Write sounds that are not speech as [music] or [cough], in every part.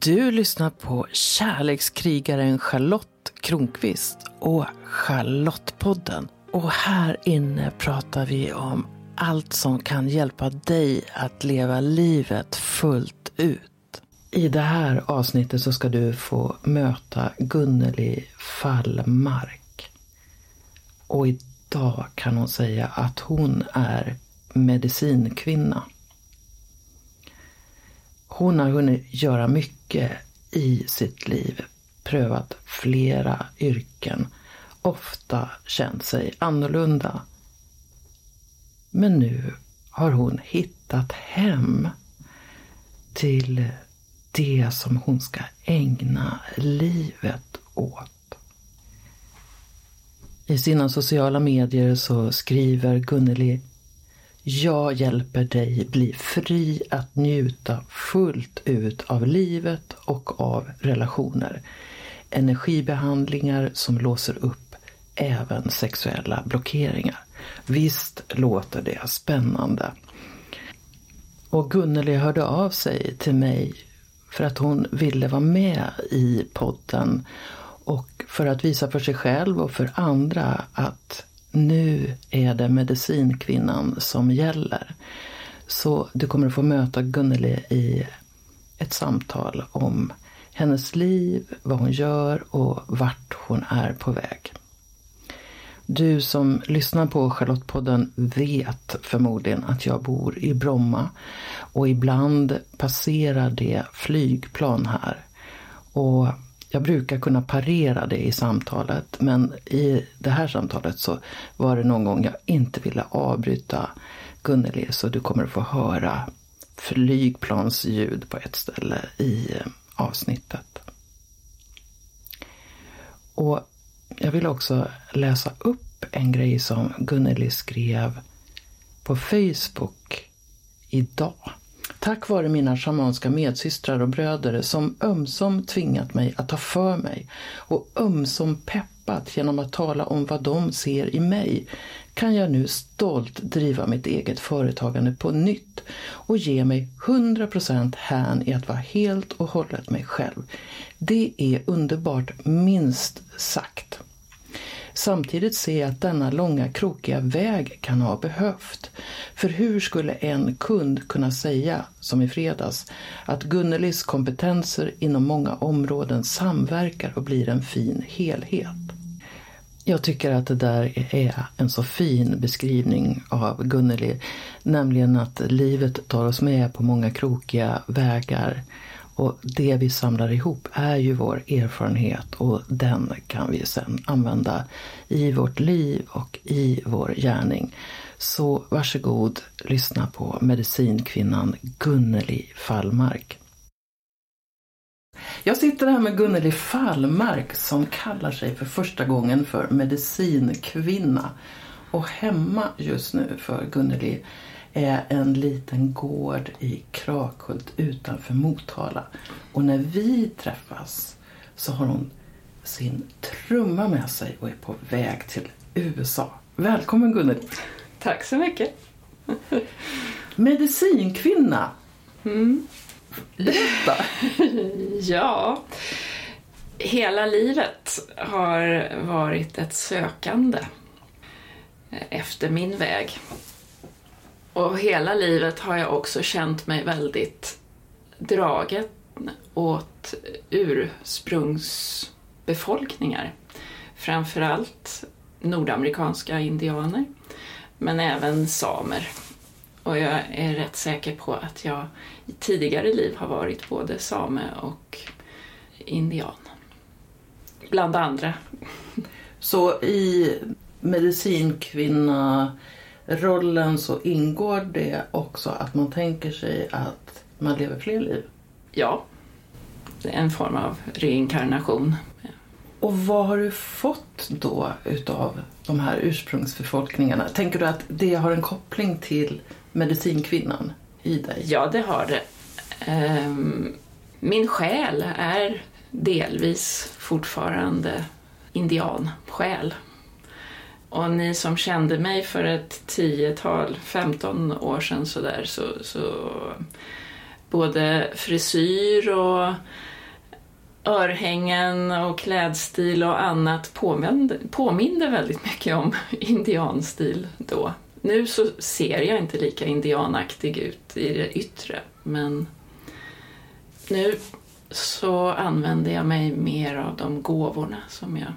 Du lyssnar på kärlekskrigaren Charlotte Kronqvist och Charlottepodden. Och här inne pratar vi om allt som kan hjälpa dig att leva livet fullt ut. I det här avsnittet så ska du få möta Gunneli Fallmark. Och idag kan hon säga att hon är medicinkvinna. Hon har hunnit göra mycket i sitt liv, prövat flera yrken, ofta känt sig annorlunda. Men nu har hon hittat hem till det som hon ska ägna livet åt. I sina sociala medier så skriver Gunneli jag hjälper dig bli fri att njuta fullt ut av livet och av relationer. Energibehandlingar som låser upp även sexuella blockeringar. Visst låter det spännande. Och Gunneli hörde av sig till mig för att hon ville vara med i podden och för att visa för sig själv och för andra att nu är det medicinkvinnan som gäller. Så du kommer att få möta Gunneli i ett samtal om hennes liv, vad hon gör och vart hon är på väg. Du som lyssnar på Charlottepodden vet förmodligen att jag bor i Bromma och ibland passerar det flygplan här. Och jag brukar kunna parera det i samtalet men i det här samtalet så var det någon gång jag inte ville avbryta Gunneli så du kommer att få höra flygplansljud på ett ställe i eh, avsnittet. Och jag vill också läsa upp en grej som Gunneli skrev på Facebook idag. Tack vare mina shamanska medsystrar och bröder som ömsom tvingat mig att ta för mig och ömsom peppat genom att tala om vad de ser i mig kan jag nu stolt driva mitt eget företagande på nytt och ge mig 100% hän i att vara helt och hållet mig själv. Det är underbart, minst sagt. Samtidigt ser jag att denna långa krokiga väg kan ha behövt. För hur skulle en kund kunna säga, som i fredags, att Gunnelis kompetenser inom många områden samverkar och blir en fin helhet? Jag tycker att det där är en så fin beskrivning av Gunneli, nämligen att livet tar oss med på många krokiga vägar och det vi samlar ihop är ju vår erfarenhet och den kan vi sedan använda i vårt liv och i vår gärning. Så varsågod, lyssna på medicinkvinnan Gunneli Fallmark. Jag sitter här med Gunneli Fallmark som kallar sig för första gången för medicinkvinna. Och hemma just nu för Gunneli är en liten gård i Krakhult utanför Motala. Och när vi träffas så har hon sin trumma med sig och är på väg till USA. Välkommen Gunnel! Tack så mycket! Medicinkvinna! Mm. Berätta! [laughs] ja, hela livet har varit ett sökande efter min väg. Och hela livet har jag också känt mig väldigt draget åt ursprungsbefolkningar. Framförallt nordamerikanska indianer, men även samer. Och jag är rätt säker på att jag i tidigare liv har varit både same och indian. Bland andra. Så i medicinkvinna rollen så ingår det också att man tänker sig att man lever fler liv? Ja, det är en form av reinkarnation. Och vad har du fått då utav de här ursprungsbefolkningarna? Tänker du att det har en koppling till medicinkvinnan i dig? Ja, det har det. Ehm, min själ är delvis fortfarande indiansjäl. Och ni som kände mig för ett tiotal, 15 år sedan sådär, så, så både frisyr och örhängen och klädstil och annat påminde, påminde väldigt mycket om [laughs] indianstil då. Nu så ser jag inte lika indianaktig ut i det yttre men nu så använder jag mig mer av de gåvorna som jag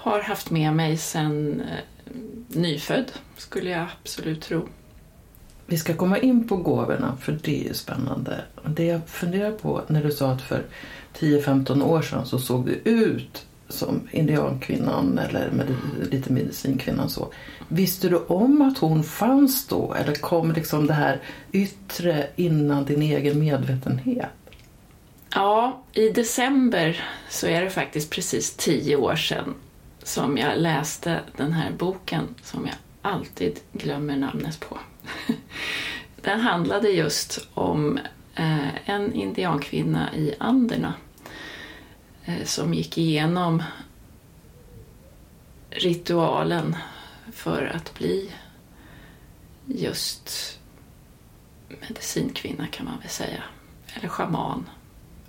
har haft med mig sedan eh, nyfödd, skulle jag absolut tro. Vi ska komma in på gåvorna, för det är spännande. Det jag funderar på när du sa att för 10-15 år sedan så såg du ut som indiankvinnan eller med lite medicinkvinnan så. Visste du om att hon fanns då eller kom liksom det här yttre innan din egen medvetenhet? Ja, i december så är det faktiskt precis tio år sedan som jag läste den här boken som jag alltid glömmer namnet på. [laughs] Den handlade just om eh, en indiankvinna i Anderna eh, som gick igenom ritualen för att bli just medicinkvinna kan man väl säga. Eller schaman.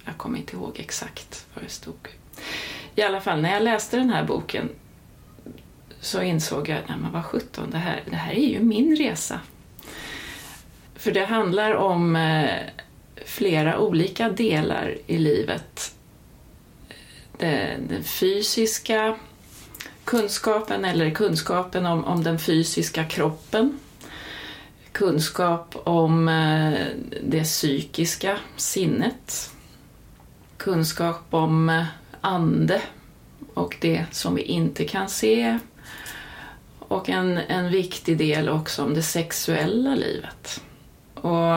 Jag kommer inte ihåg exakt vad det stod. I alla fall, när jag läste den här boken så insåg jag, nej men vad sjutton, det här, det här är ju min resa. För det handlar om eh, flera olika delar i livet. Den, den fysiska kunskapen, eller kunskapen om, om den fysiska kroppen. Kunskap om eh, det psykiska sinnet. Kunskap om eh, ande och det som vi inte kan se. Och en, en viktig del också om det sexuella livet. Och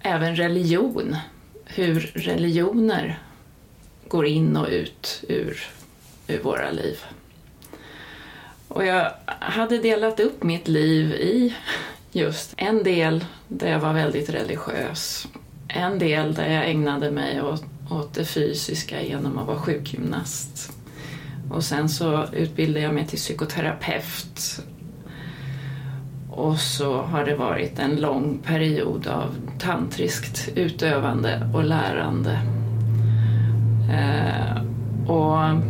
även religion. Hur religioner går in och ut ur, ur våra liv. Och jag hade delat upp mitt liv i just en del där jag var väldigt religiös. En del där jag ägnade mig åt, åt det fysiska genom att vara sjukgymnast. Och sen så utbildade jag mig till psykoterapeut. Och så har det varit en lång period av tantriskt utövande och lärande. Eh, och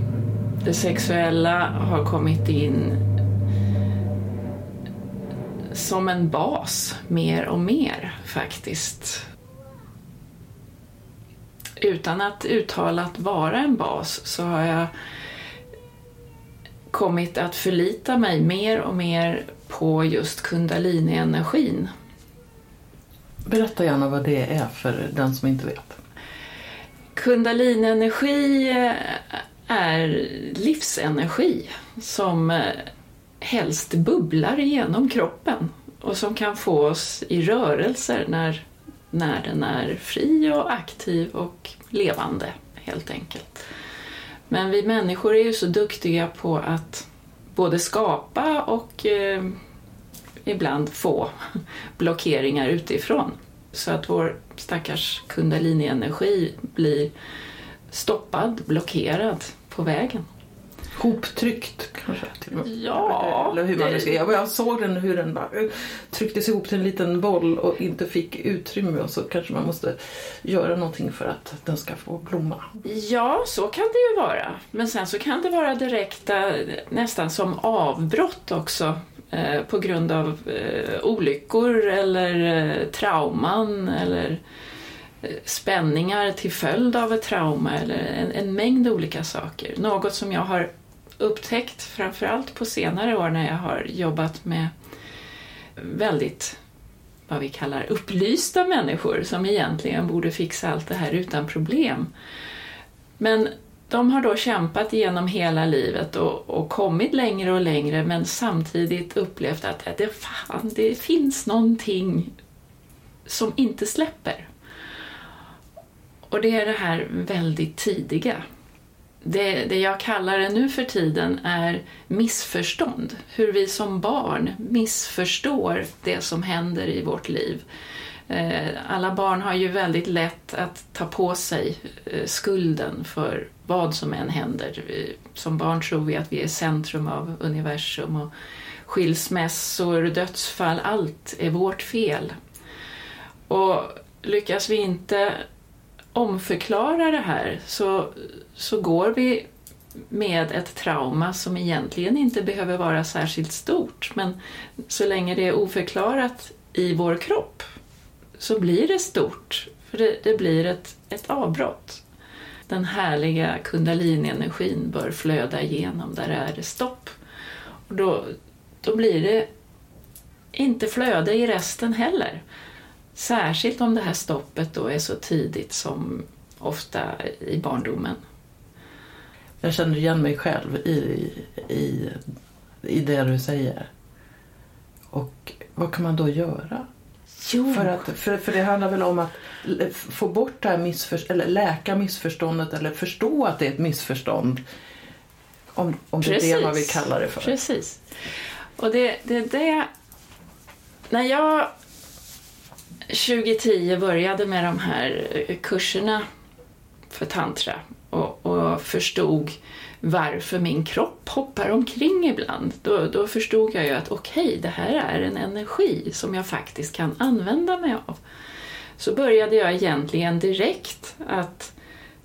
det sexuella har kommit in som en bas mer och mer faktiskt. Utan att uttalat vara en bas så har jag kommit att förlita mig mer och mer på just kundalini-energin. Berätta gärna vad det är för den som inte vet. Kundalini-energi eh, är livsenergi som eh, helst bubblar genom kroppen och som kan få oss i rörelser när, när den är fri och aktiv och levande helt enkelt. Men vi människor är ju så duktiga på att både skapa och eh, ibland få [laughs] blockeringar utifrån. Så att vår stackars kundalini-energi blir stoppad, blockerad på vägen. Hoptryckt kanske? Ja. Eller hur man nu ska. Jag såg den hur den bara eh, trycktes ihop till en liten boll och inte fick utrymme och så kanske man måste göra någonting för att den ska få blomma. Ja, så kan det ju vara. Men sen så kan det vara direkta, nästan som avbrott också eh, på grund av eh, olyckor eller eh, trauman eller spänningar till följd av ett trauma eller en, en mängd olika saker. Något som jag har upptäckt framförallt på senare år när jag har jobbat med väldigt vad vi kallar upplysta människor som egentligen borde fixa allt det här utan problem. Men de har då kämpat genom hela livet och, och kommit längre och längre men samtidigt upplevt att det, fan, det finns någonting som inte släpper. Och det är det här väldigt tidiga det, det jag kallar det nu för tiden är missförstånd. Hur vi som barn missförstår det som händer i vårt liv. Eh, alla barn har ju väldigt lätt att ta på sig eh, skulden för vad som än händer. Som barn tror vi att vi är centrum av universum och skilsmässor, dödsfall, allt är vårt fel. Och lyckas vi inte omförklara det här så, så går vi med ett trauma som egentligen inte behöver vara särskilt stort men så länge det är oförklarat i vår kropp så blir det stort, för det, det blir ett, ett avbrott. Den härliga kundalini-energin bör flöda igenom, där är det stopp. Och då, då blir det inte flöde i resten heller. Särskilt om det här stoppet då är så tidigt som ofta i barndomen. Jag känner igen mig själv i, i, i det du säger. Och vad kan man då göra? Jo. För, att, för, för det handlar väl om att få bort det här missförståndet, eller läka missförståndet eller förstå att det är ett missförstånd. Om, om det är det man vill kalla det för. Precis. Och det, det är det... När jag 2010 började med de här eh, kurserna för tantra och, och förstod varför min kropp hoppar omkring ibland, då, då förstod jag ju att okej, okay, det här är en energi som jag faktiskt kan använda mig av. Så började jag egentligen direkt att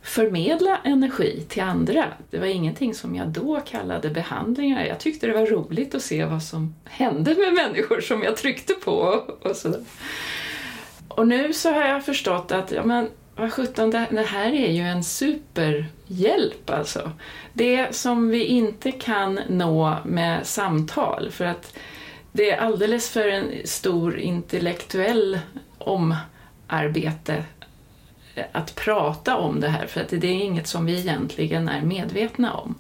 förmedla energi till andra. Det var ingenting som jag då kallade behandlingar. Jag tyckte det var roligt att se vad som hände med människor som jag tryckte på och sådär. Och nu så har jag förstått att ja, men, vad sjutton, det här är ju en superhjälp alltså. Det som vi inte kan nå med samtal för att det är alldeles för en stor intellektuell omarbete eh, att prata om det här för att det är inget som vi egentligen är medvetna om.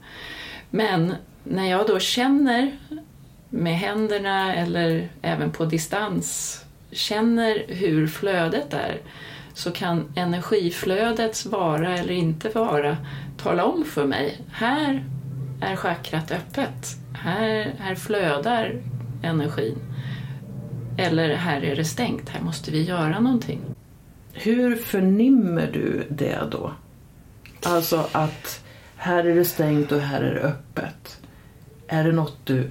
Men när jag då känner med händerna eller även på distans känner hur flödet är så kan energiflödets vara eller inte vara tala om för mig, här är chakrat öppet, här, här flödar energin. Eller här är det stängt, här måste vi göra någonting. Hur förnimmer du det då? Alltså att här är det stängt och här är det öppet. Är det något du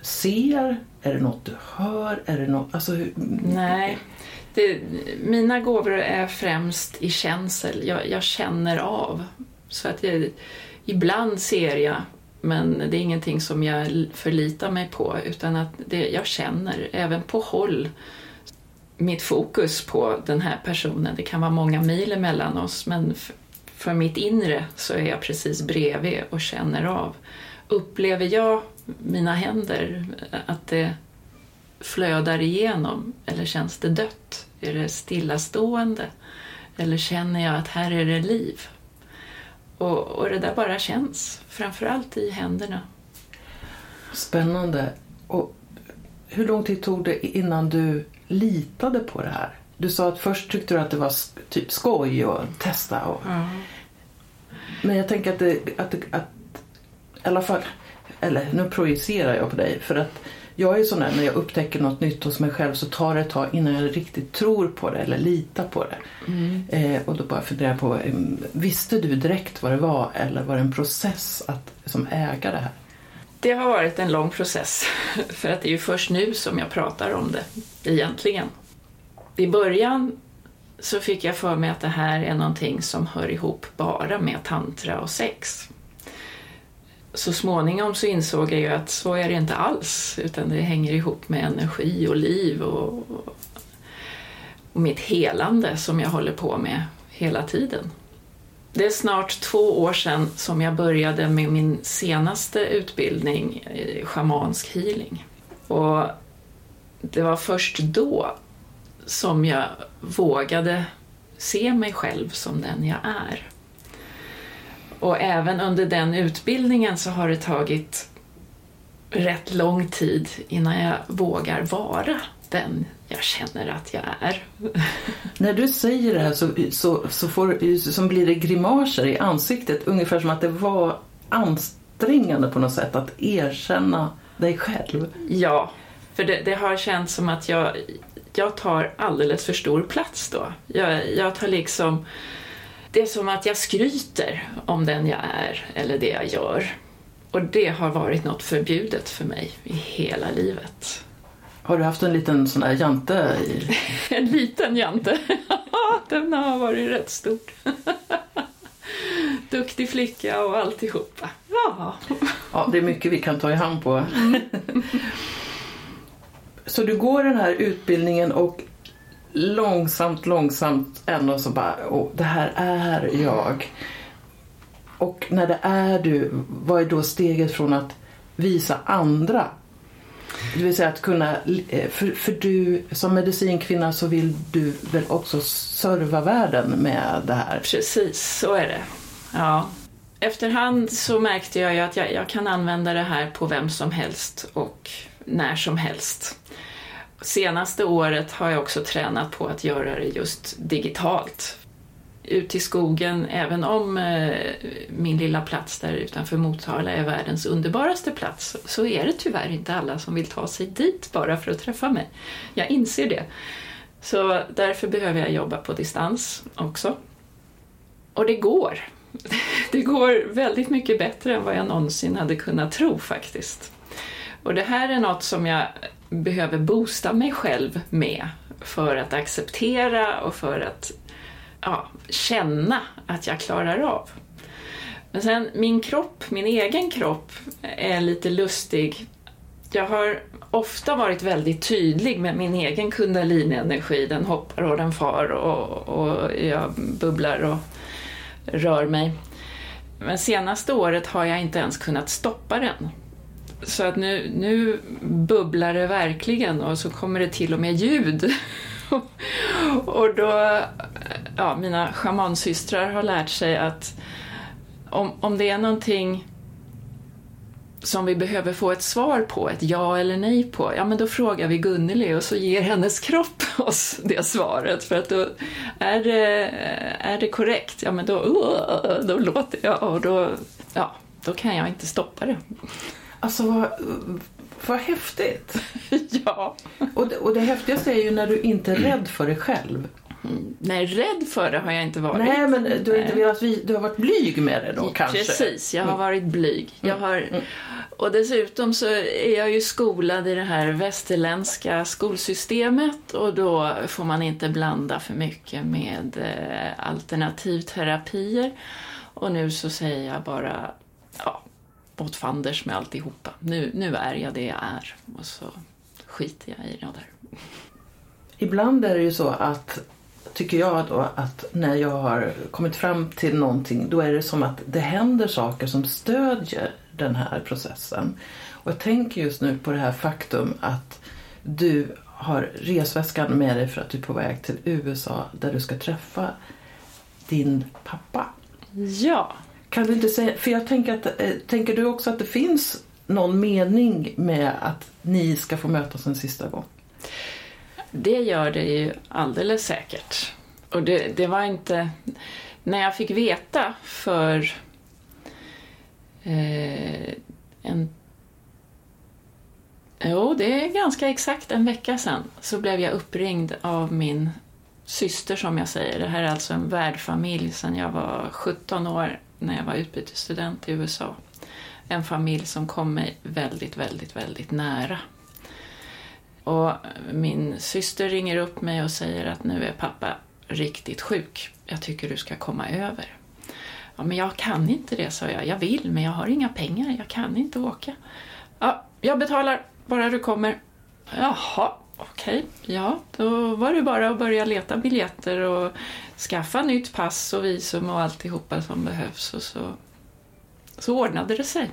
ser? Är det något du hör? Är det något, alltså, hur... Nej, det, mina gåvor är främst i känsel. Jag, jag känner av. Så att jag, ibland ser jag, men det är ingenting som jag förlitar mig på utan att det, jag känner, även på håll, mitt fokus på den här personen. Det kan vara många mil emellan oss men för mitt inre så är jag precis bredvid och känner av. Upplever jag mina händer, att det flödar igenom eller känns det dött? Är det stillastående? Eller känner jag att här är det liv? Och, och det där bara känns, framförallt i händerna. Spännande. Och hur lång tid tog det innan du litade på det här? Du sa att först tyckte du att det var typ skoj och testa. Och... Mm. Men jag tänker att det, att, att i alla fall, eller nu projicerar jag på dig för att jag är sån där när jag upptäcker något nytt hos mig själv så tar det ett tag innan jag riktigt tror på det eller litar på det. Mm. Eh, och då bara funderar på, eh, visste du direkt vad det var eller var det en process att som äga det här? Det har varit en lång process [laughs] för att det är ju först nu som jag pratar om det egentligen. I början så fick jag för mig att det här är någonting som hör ihop bara med tantra och sex så småningom så insåg jag ju att så är det inte alls utan det hänger ihop med energi och liv och, och mitt helande som jag håller på med hela tiden. Det är snart två år sedan som jag började med min senaste utbildning, eh, schamansk healing. Och det var först då som jag vågade se mig själv som den jag är. Och även under den utbildningen så har det tagit rätt lång tid innan jag vågar vara den jag känner att jag är. När du säger det här så, så, så, får, så blir det grimaser i ansiktet, ungefär som att det var ansträngande på något sätt att erkänna dig själv. Ja, för det, det har känts som att jag, jag tar alldeles för stor plats då. Jag, jag tar liksom det är som att jag skryter om den jag är eller det jag gör. Och det har varit något förbjudet för mig i hela livet. Har du haft en liten sån där jante? I... [laughs] en liten jante? Den har varit rätt stor. [laughs] Duktig flicka och alltihopa. Ja. ja, det är mycket vi kan ta i hand på. [laughs] så du går den här utbildningen och långsamt, långsamt ändå så bara, oh, det här är jag. Och när det är du, vad är då steget från att visa andra? Det vill säga att kunna, eh, för, för du som medicinkvinna så vill du väl också serva världen med det här? Precis, så är det. Ja. Efterhand så märkte jag ju att jag, jag kan använda det här på vem som helst och när som helst. Senaste året har jag också tränat på att göra det just digitalt. Ut i skogen, även om eh, min lilla plats där utanför Motala är världens underbaraste plats, så är det tyvärr inte alla som vill ta sig dit bara för att träffa mig. Jag inser det. Så därför behöver jag jobba på distans också. Och det går. [laughs] Det går väldigt mycket bättre än vad jag någonsin hade kunnat tro faktiskt. Och det här är något som jag behöver boosta mig själv med för att acceptera och för att ja, känna att jag klarar av. Men sen min kropp, min egen kropp, är lite lustig. Jag har ofta varit väldigt tydlig med min egen kundalinenergi, Den hoppar och den far och, och jag bubblar och rör mig. Men senaste året har jag inte ens kunnat stoppa den. Så att nu, nu bubblar det verkligen och så kommer det till och med ljud. [laughs] och då, ja, mina schamansystrar har lärt sig att om, om det är någonting som vi behöver få ett svar på, ett ja eller nej på, ja men då frågar vi Gunneli och så ger hennes kropp [laughs] oss det svaret. För att då är det, är det korrekt, ja men då, [laughs] då låter jag och då, ja, då kan jag inte stoppa det. Alltså vad, vad häftigt! [laughs] ja. Och det, och det häftigaste är ju när du inte är rädd för dig själv. Mm. Nej, rädd för det har jag inte varit. Nej, men du har, inte velat, du har varit blyg med det då kanske? Precis, jag har varit blyg. Jag har, mm. och dessutom så är jag ju skolad i det här västerländska skolsystemet och då får man inte blanda för mycket med eh, alternativterapier. Och nu så säger jag bara, ja, åt fanders med alltihopa. Nu, nu är jag det jag är och så skiter jag i det där. Ibland är det ju så att, tycker jag då, att när jag har kommit fram till någonting då är det som att det händer saker som stödjer den här processen. Och jag tänker just nu på det här faktum att du har resväskan med dig för att du är på väg till USA där du ska träffa din pappa. Ja, kan du inte säga, för jag tänker att, eh, tänker du också att det finns någon mening med att ni ska få mötas en sista gång? Det gör det ju alldeles säkert. Och det, det var inte... När jag fick veta för eh, en... Jo, det är ganska exakt en vecka sedan så blev jag uppringd av min syster som jag säger. Det här är alltså en värdfamilj sedan jag var 17 år när jag var utbytesstudent i USA. En familj som kom mig väldigt, väldigt, väldigt nära. Och min syster ringer upp mig och säger att nu är pappa riktigt sjuk. Jag tycker du ska komma över. Ja, men jag kan inte det, sa jag. Jag vill, men jag har inga pengar. Jag kan inte åka. Ja, jag betalar, bara du kommer. Jaha, okej. Okay. Ja, då var det bara att börja leta biljetter och skaffa nytt pass och visum och alltihopa som behövs och så, så ordnade det sig.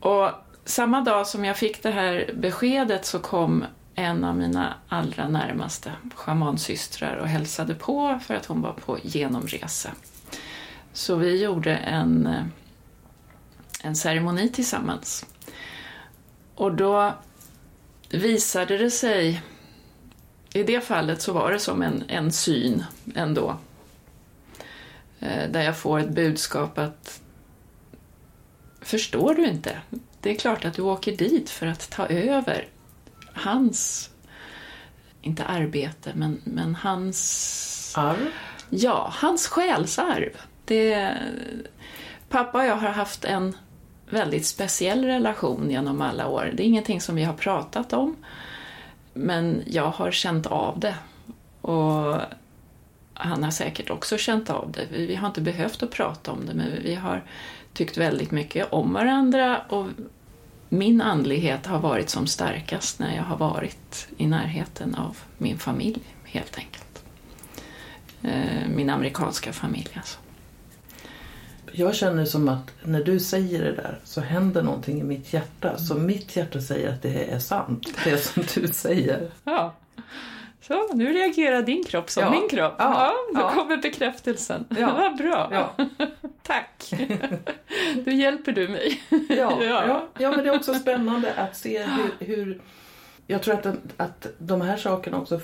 Och samma dag som jag fick det här beskedet så kom en av mina allra närmaste schamansystrar och hälsade på för att hon var på genomresa. Så vi gjorde en, eh, en ceremoni tillsammans. Och då visade det sig i det fallet så var det som en, en syn ändå. Eh, där jag får ett budskap att Förstår du inte? Det är klart att du åker dit för att ta över hans, inte arbete, men, men hans... Arv? Ja, hans själsarv. Det, pappa och jag har haft en väldigt speciell relation genom alla år. Det är ingenting som vi har pratat om, men jag har känt av det. Och han har säkert också känt av det. Vi har inte behövt att prata om det, men vi har tyckt väldigt mycket om varandra och min andlighet har varit som starkast när jag har varit i närheten av min familj, helt enkelt. Eh, min amerikanska familj alltså. Jag känner som att när du säger det där så händer någonting i mitt hjärta. Så mitt hjärta säger att det är sant, det som du säger. Ja. Så, nu reagerar din kropp som ja. min kropp. Ja, ja, då kommer bekräftelsen. Ja. [laughs] Vad bra. Ja. [laughs] Tack. [laughs] Då hjälper du mig. Ja, ja. Ja, men det är också spännande att se hur... hur jag tror att, att de här sakerna också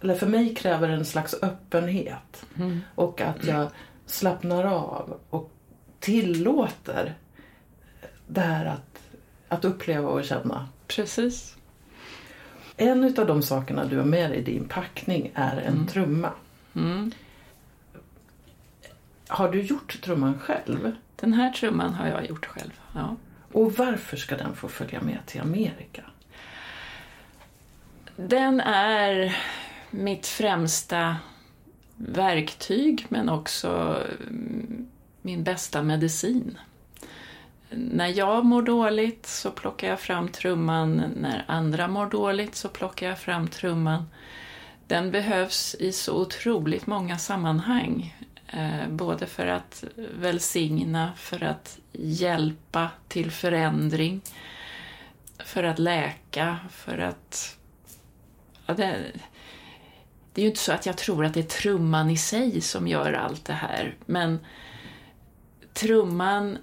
eller för mig kräver en slags öppenhet. Mm. Och att jag slappnar av och tillåter det här att, att uppleva och känna. Precis. En av de sakerna du har med dig i din packning är en mm. trumma. Mm. Har du gjort trumman själv? Den här trumman har jag gjort själv, ja. Och varför ska den få följa med till Amerika? Den är mitt främsta verktyg men också mm, min bästa medicin. När jag mår dåligt så plockar jag fram trumman, när andra mår dåligt så plockar jag fram trumman. Den behövs i så otroligt många sammanhang. Eh, både för att välsigna, för att hjälpa till förändring, för att läka, för att... Ja, det, det är ju inte så att jag tror att det är trumman i sig som gör allt det här, men trumman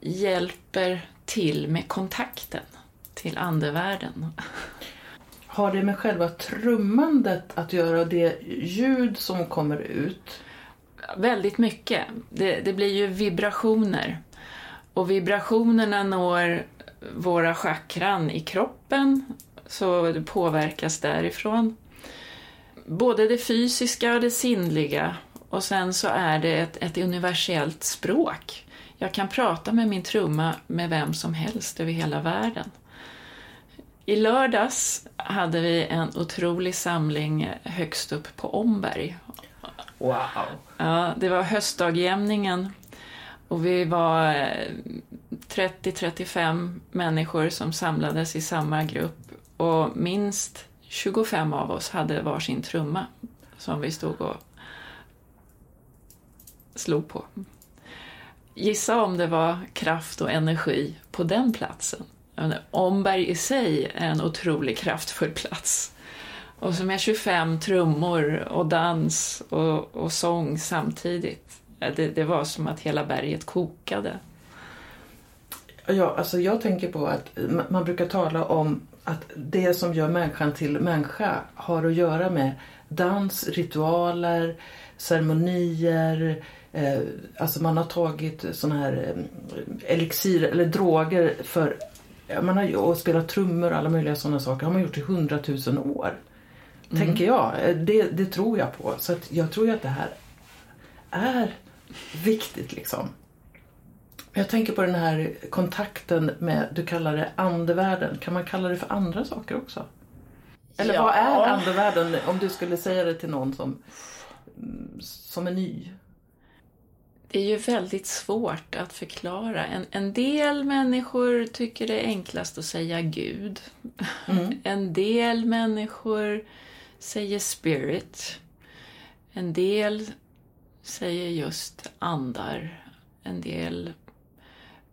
hjälper till med kontakten till andevärlden. Har det med själva trummandet att göra, det ljud som kommer ut? Väldigt mycket. Det, det blir ju vibrationer. Och vibrationerna når våra chakran i kroppen, så det påverkas därifrån. Både det fysiska och det sinnliga. Och sen så är det ett, ett universellt språk jag kan prata med min trumma med vem som helst över hela världen. I lördags hade vi en otrolig samling högst upp på Omberg. Wow! Ja, det var höstdagjämningen och vi var 30-35 eh, människor som samlades i samma grupp och minst 25 av oss hade varsin trumma som vi stod och slog på. Gissa om det var kraft och energi på den platsen. Omberg i sig är en otroligt kraftfull plats. Och som är 25 trummor och dans och, och sång samtidigt. Det, det, var som att hela berget kokade. Ja, alltså jag tänker på att man brukar tala om att det som gör människan till människa har att göra med dans, ritualer, ceremonier, Eh, alltså man har tagit såna här eh, elixir eller droger för man har och spelat trummor och alla möjliga sådana saker. har man gjort i hundratusen år. Mm. Tänker jag. Eh, det, det, tror jag på. Så jag tror ju att det här är viktigt liksom. Jag tänker på den här kontakten med, du kallar det andevärlden. Kan man kalla det för andra saker också? Eller ja. vad är andevärlden om du skulle säga det till någon som, som är ny? det är ju väldigt svårt att förklara. En, en del människor tycker det är enklast att säga Gud. Mm. [laughs] En del människor säger spirit. En del säger just andar. En del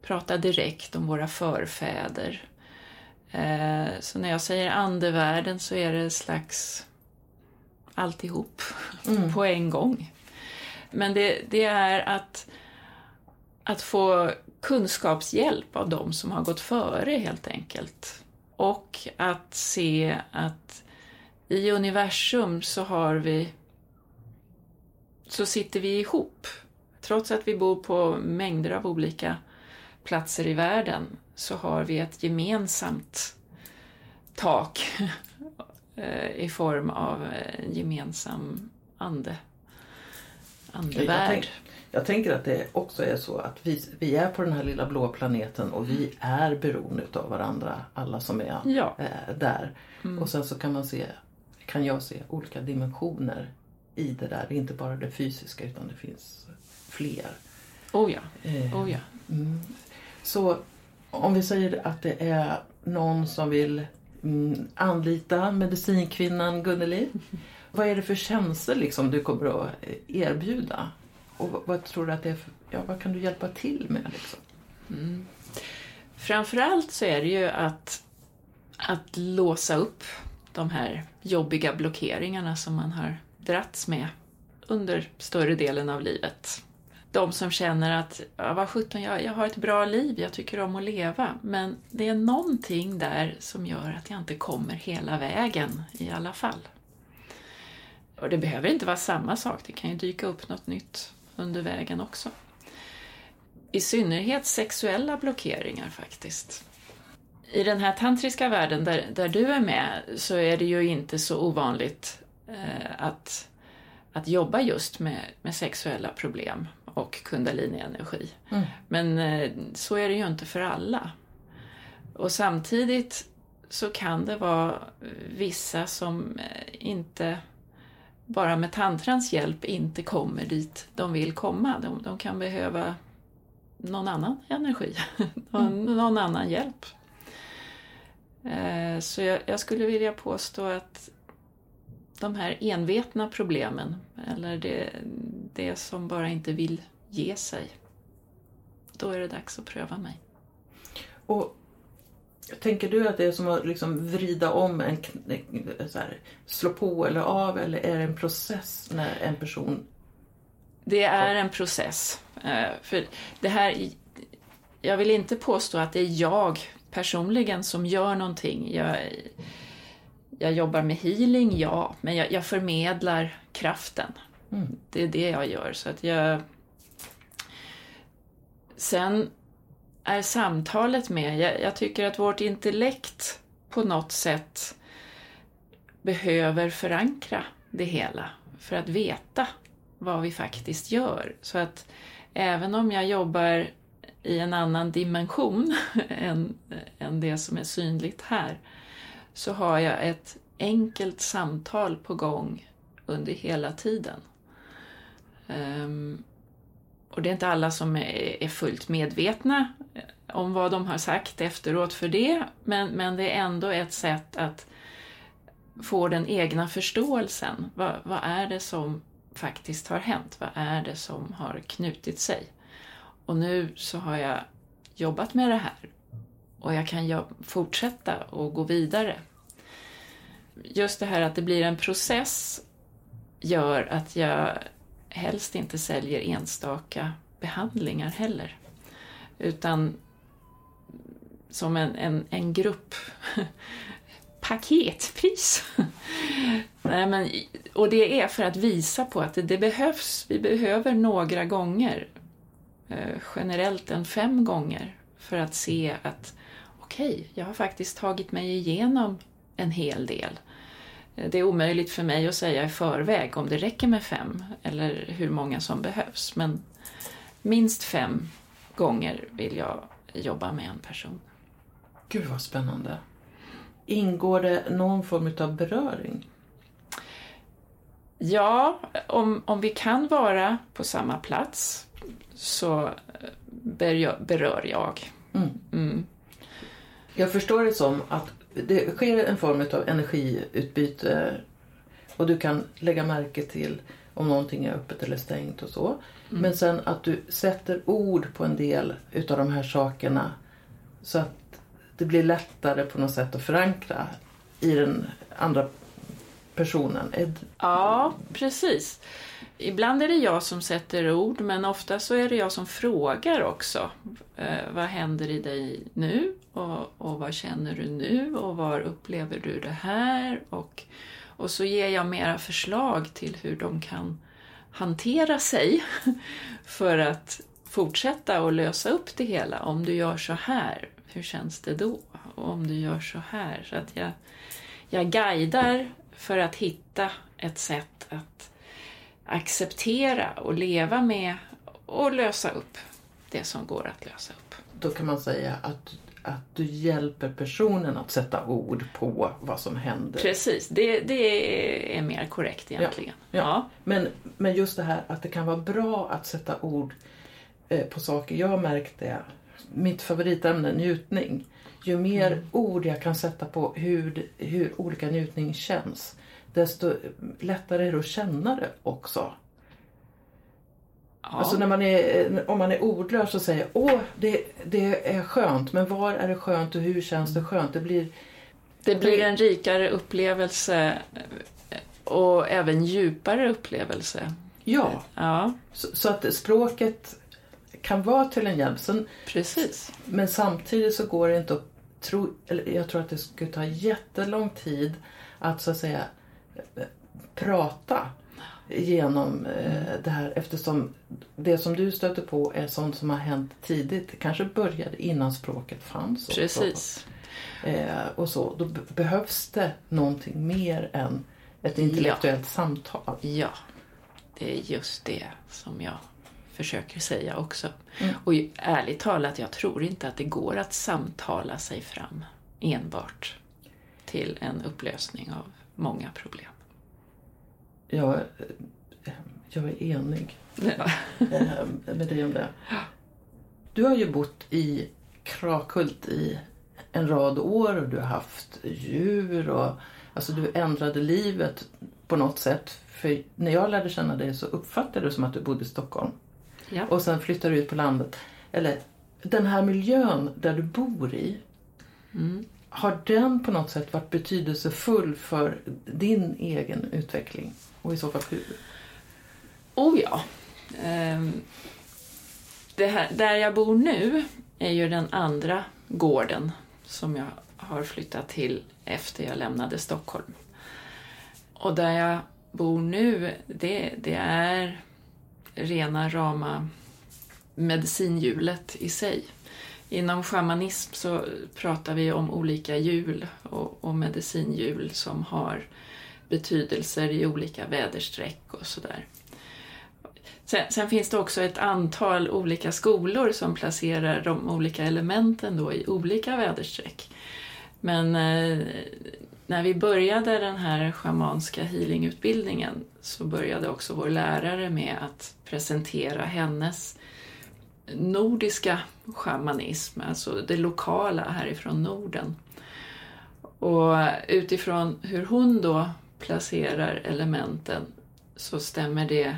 pratar direkt om våra förfäder. Eh, så när jag säger andevärlden så är det en slags alltihop mm. på en gång. Men det, det är att, att få kunskapshjälp av de som har gått före helt enkelt. Och att se att i universum så har vi så sitter vi ihop. Trots att vi bor på mängder av olika platser i världen så har vi ett gemensamt tak [laughs] eh, i form av en gemensam ande andevärld. Jag, tänk, Jag tänker att det också är så att vi, vi är på den här lilla blå planeten och vi är beroende av varandra, alla som är Ja. eh, där. Och sen så kan man se, kan jag se olika dimensioner i det där. Det är inte bara det fysiska utan det finns fler. Oh ja. Eh, Oh ja. Mm. Så om vi säger att det är någon som vill mm, anlita medicinkvinnan Gunneli. Vad är det för tjänster liksom du kommer att erbjuda? Och vad, vad tror du att det är för, ja, vad kan du hjälpa till med? Liksom? Mm. Framförallt så är det ju att, att låsa upp de här jobbiga blockeringarna som man har dratts med under större delen av livet. De som känner att, ja, vad sjutton, jag, jag har ett bra liv, jag tycker om att leva, men det är någonting där som gör att jag inte kommer hela vägen i alla fall. Och det behöver inte vara samma sak, det kan ju dyka upp något nytt under vägen också. I synnerhet sexuella blockeringar faktiskt. I den här tantriska världen där, där du är med så är det ju inte så ovanligt eh, att, att jobba just med, med sexuella problem och kundalini-energi. Mm. Men eh, så är det ju inte för alla. Och samtidigt så kan det vara vissa som eh, inte bara med tantrans hjälp inte kommer dit de vill komma. De, de kan behöva någon annan energi, [laughs] någon, någon annan hjälp. Eh, Så jag, jag skulle vilja påstå att de här envetna problemen, eller det, det som bara inte vill ge sig, då är det dags att pröva mig. Och Tänker du att det är som att liksom vrida om en, här, slå på eller av eller är det en process när en person Det är en process. Eh, För det här, jag vill inte påstå att det är jag personligen som gör någonting. Jag, jag jobbar med healing, ja, men jag, jag förmedlar kraften. Mm. Det är det jag gör. Så att jag... Sen är samtalet med, jag, jag tycker att vårt intellekt på något sätt behöver förankra det hela för att veta vad vi faktiskt gör. Så att även om jag jobbar i en annan dimension [laughs] än, än det som är synligt här, så har jag ett enkelt samtal på gång under hela tiden. Um, och det är inte alla som är, är fullt medvetna eh, om vad de har sagt efteråt för det, men, men det är ändå ett sätt att få den egna förståelsen. Vad, vad är det som faktiskt har hänt? Vad är det som har knutit sig? Och nu så har jag jobbat med det här och jag kan fortsätta och gå vidare. Just det här att det blir en process gör att jag helst inte säljer enstaka behandlingar heller. Utan som en, en, en grupp [laughs] paketpris. [laughs] Nej, men, och det är för att visa på att det, det behövs. Vi behöver några gånger. Eh, generellt en fem gånger. För att se att okej, okay, jag har faktiskt tagit mig igenom en hel del. Eh, Det är omöjligt för mig att säga i förväg om det räcker med fem eller hur många som behövs. Men minst fem gånger vill jag jobba med en person. Gud vad spännande. Ingår det någon form av beröring? Ja, om, om vi kan vara på samma plats så ber- berör jag. Mm. Mm. Jag förstår det som att det sker en form av energiutbyte och du kan lägga märke till om någonting är öppet eller stängt och så. Men sen att du sätter ord på en del utav de här sakerna så att det blir lättare på något sätt att förankra i den andra personen. Ed. Ja, precis. Ibland är det jag som sätter ord, men ofta så är det jag som frågar också. Eh, vad händer i dig nu? Och, och vad känner du nu? Och var upplever du det här? Och, och så ger jag mera förslag till hur de kan hantera sig [laughs] för att fortsätta och lösa upp det hela. Om du gör så här, hur känns det då? Och om du gör så här. Så att jag, jag guidar för att hitta ett sätt att acceptera och leva med och lösa upp det som går att lösa upp. Då kan man säga att, att du hjälper personen att sätta ord på vad som händer. Precis, det, det är mer korrekt egentligen. Ja, ja. Men, men just det här att det kan vara bra att sätta ord eh, på saker. Jag har märkt det. Mitt favoritämne, njutning. Ju mer mm. ord jag kan sätta på hur, hur olika njutning känns desto lättare är det att känna det också. Ja. Alltså när man är, om man är ordlös och säger åh det, det är skönt, men var är det skönt och hur känns det skönt? Det blir, det blir en rikare upplevelse och även djupare upplevelse. Ja, ja. Så, så att språket kan vara till en hjälp. Sen, Precis. Men samtidigt så går det inte att tro, eller jag tror att det skulle ta jättelång tid att så att säga prata genom eh, det här eftersom det som du stöter på är sånt som har hänt tidigt. Det kanske började innan språket fanns. Precis. Eh, och så. Då behövs det någonting mer än ett intellektuellt ja. samtal. Ja, det är just det som jag försöker säga också. Mm. Och ärligt talat, jag tror inte att det går att samtala sig fram enbart till en upplösning av många problem. Jag, jag är enig ja. Eh, med dig om det. Du har ju bott i Krakult i en rad år och du har haft djur och alltså du ändrade livet på något sätt. För när jag lärde känna dig så uppfattade du som att du bodde i Stockholm. Ja. Och sen flyttade du ut på landet. Eller den här miljön där du bor i. Mm. Har den på något sätt varit betydelsefull för din egen utveckling? Och i så fall hur? Oh ja. Ehm, det här, där jag bor nu är ju den andra gården som jag har flyttat till efter jag lämnade Stockholm. Och där jag bor nu, det, det är rena rama medicinhjulet i sig. Inom shamanism så pratar vi om olika hjul och, och medicinhjul som har betydelser i olika väderstreck och sådär. Sen, sen, finns det också ett antal olika skolor som placerar de olika elementen då i olika väderstreck. Men eh, när vi började den här schamanska healingutbildningen så började också vår lärare med att presentera hennes nordiska shamanism, alltså det lokala härifrån Norden. Och utifrån hur hon då placerar elementen så stämmer det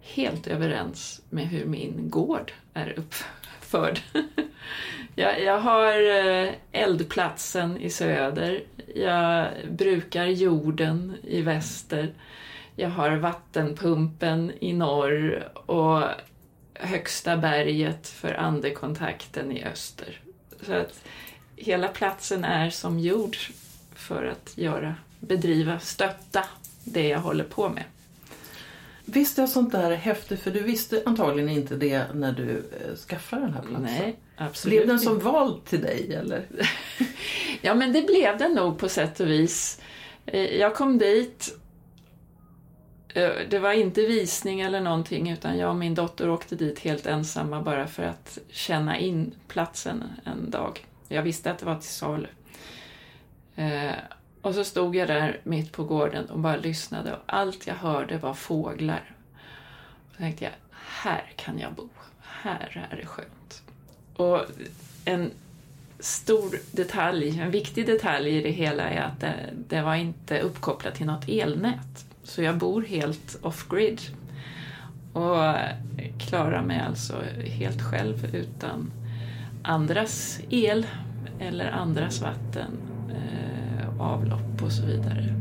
helt överens med hur min gård är uppförd. [laughs] jag, jag har eh, eldplatsen i söder, jag brukar jorden i väster, jag har vattenpumpen i norr och högsta berget för andekontakten i öster. Så att hela platsen är som gjord för att göra, bedriva, stötta det jag håller på med. Visst är sånt där häftigt, för du visste antagligen inte det när du eh, skaffade den här platsen? Nej, absolut Blev den som vald till dig eller? [laughs] ja, men det blev den nog på sätt och vis. Eh, jag kom dit Eh, det var inte visning eller någonting utan jag och min dotter åkte dit helt ensamma bara för att känna in platsen en dag. Jag visste att det var till salu. Och så stod jag där mitt på gården och bara lyssnade och allt jag hörde var fåglar. Och så tänkte jag, här kan jag bo. Här är det skönt. Och en stor detalj, en viktig detalj i det hela är att det, det var inte uppkopplat till något elnät. Så jag bor helt off-grid och klarar mig alltså helt själv utan andras el eller andras vatten, eh, avlopp och så vidare.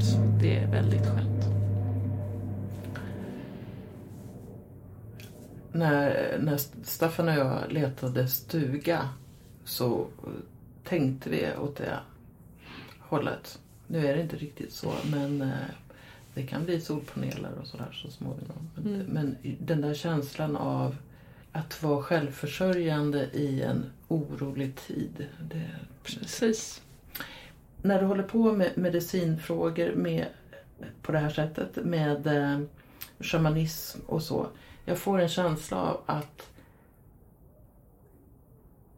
Så det är väldigt skönt. När, när Staffan och jag letade stuga så tänkte vi åt det hållet. Nu är det inte riktigt så men eh, det kan bli solpaneler och sådär så småningom. Mm. men den där känslan av att vara självförsörjande i en orolig tid. Det, Precis. När du håller på med medicinfrågor med, på det här sättet med eh, shamanism och så. Jag får en känsla av att,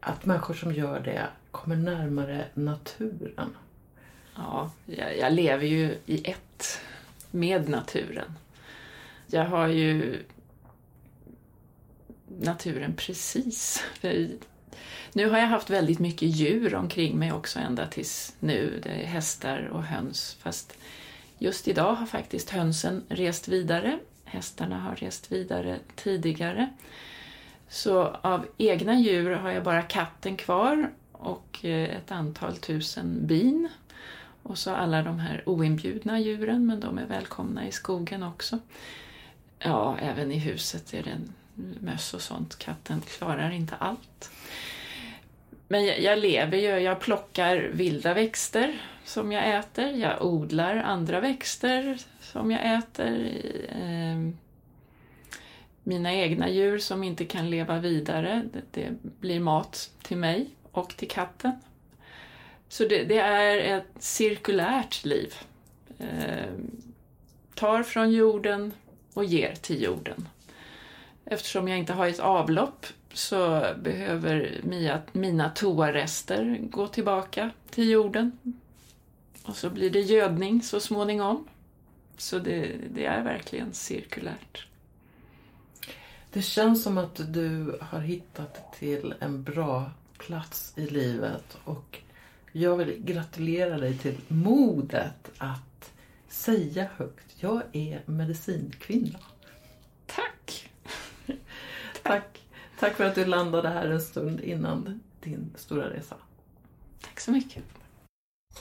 att människor som gör det kommer närmare naturen. Ja, jag, jag lever ju i ett med naturen. Jag har ju naturen precis nu har jag haft väldigt mycket djur omkring mig också ända tills nu. Det är hästar och höns. Fast just idag har faktiskt hönsen rest vidare. Hästarna har rest vidare tidigare. Så av egna djur har jag bara katten kvar och eh, ett antal tusen bin. Och så alla de här oinbjudna djuren, men de är välkomna i skogen också. Ja, även i huset är det en möss och sånt. Katten klarar inte allt. Men jag, jag, lever ju, jag plockar vilda växter som jag äter. Jag odlar andra växter som jag äter. Eh, mina egna djur som inte kan leva vidare, det, det blir mat till mig och till katten. Så det, det är ett cirkulärt liv. Eh, tar från jorden och ger till jorden. Eftersom jag inte har ett avlopp så behöver mina toarester gå tillbaka till jorden. Och så blir det gödning så småningom. Så det, det är verkligen cirkulärt. Det känns som att du har hittat till en bra plats i livet och jag vill gratulera dig till modet att säga högt, jag är medicinkvinna. [laughs] Tack! Tack! För att du landade här en stund innan din stora resa. Tack så mycket.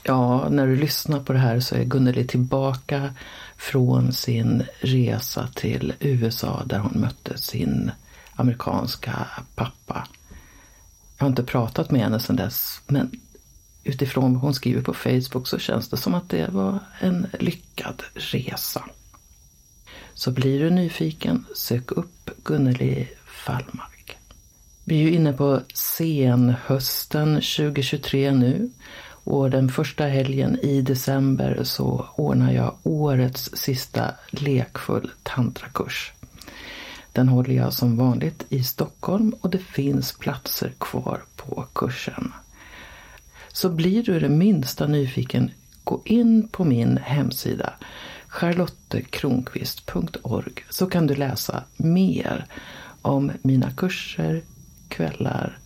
Ja, när du lyssnar på det här så är Gunneli tillbaka från sin resa till USA där hon mötte sin amerikanska pappa. Jag har inte pratat med henne sedan dess, men utifrån vad hon skriver på Facebook så känns det som att det var en lyckad resa. Så blir du nyfiken, sök upp Gunneli Fallmark. Vi är ju inne på senhösten 2023 nu och den första helgen i december så ordnar jag årets sista lekfull tantrakurs. Den håller jag som vanligt i Stockholm och det finns platser kvar på kursen. Så blir du det minsta nyfiken, gå in på min hemsida charlottekronqvist.org så kan du läsa mer om mina kurser, kvällar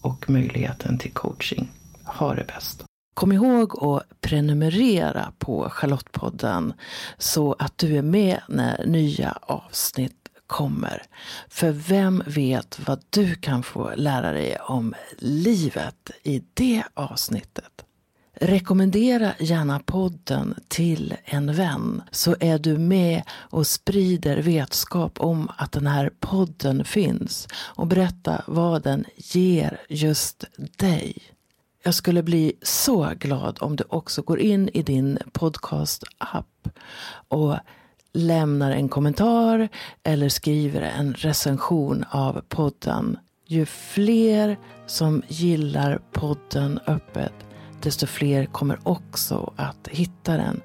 och möjligheten till coaching. Ha det bäst! Kom ihåg att prenumerera på Charlottepodden så att du är med när nya avsnitt kommer. För vem vet vad du kan få lära dig om livet i det avsnittet? Rekommendera gärna podden till en vän så är du med och sprider vetskap om att den här podden finns och berätta vad den ger just dig. Jag skulle bli så glad om du också går in i din podcast-app och lämnar en kommentar eller skriver en recension av podden. Ju fler som gillar podden öppet desto fler kommer också att hitta den.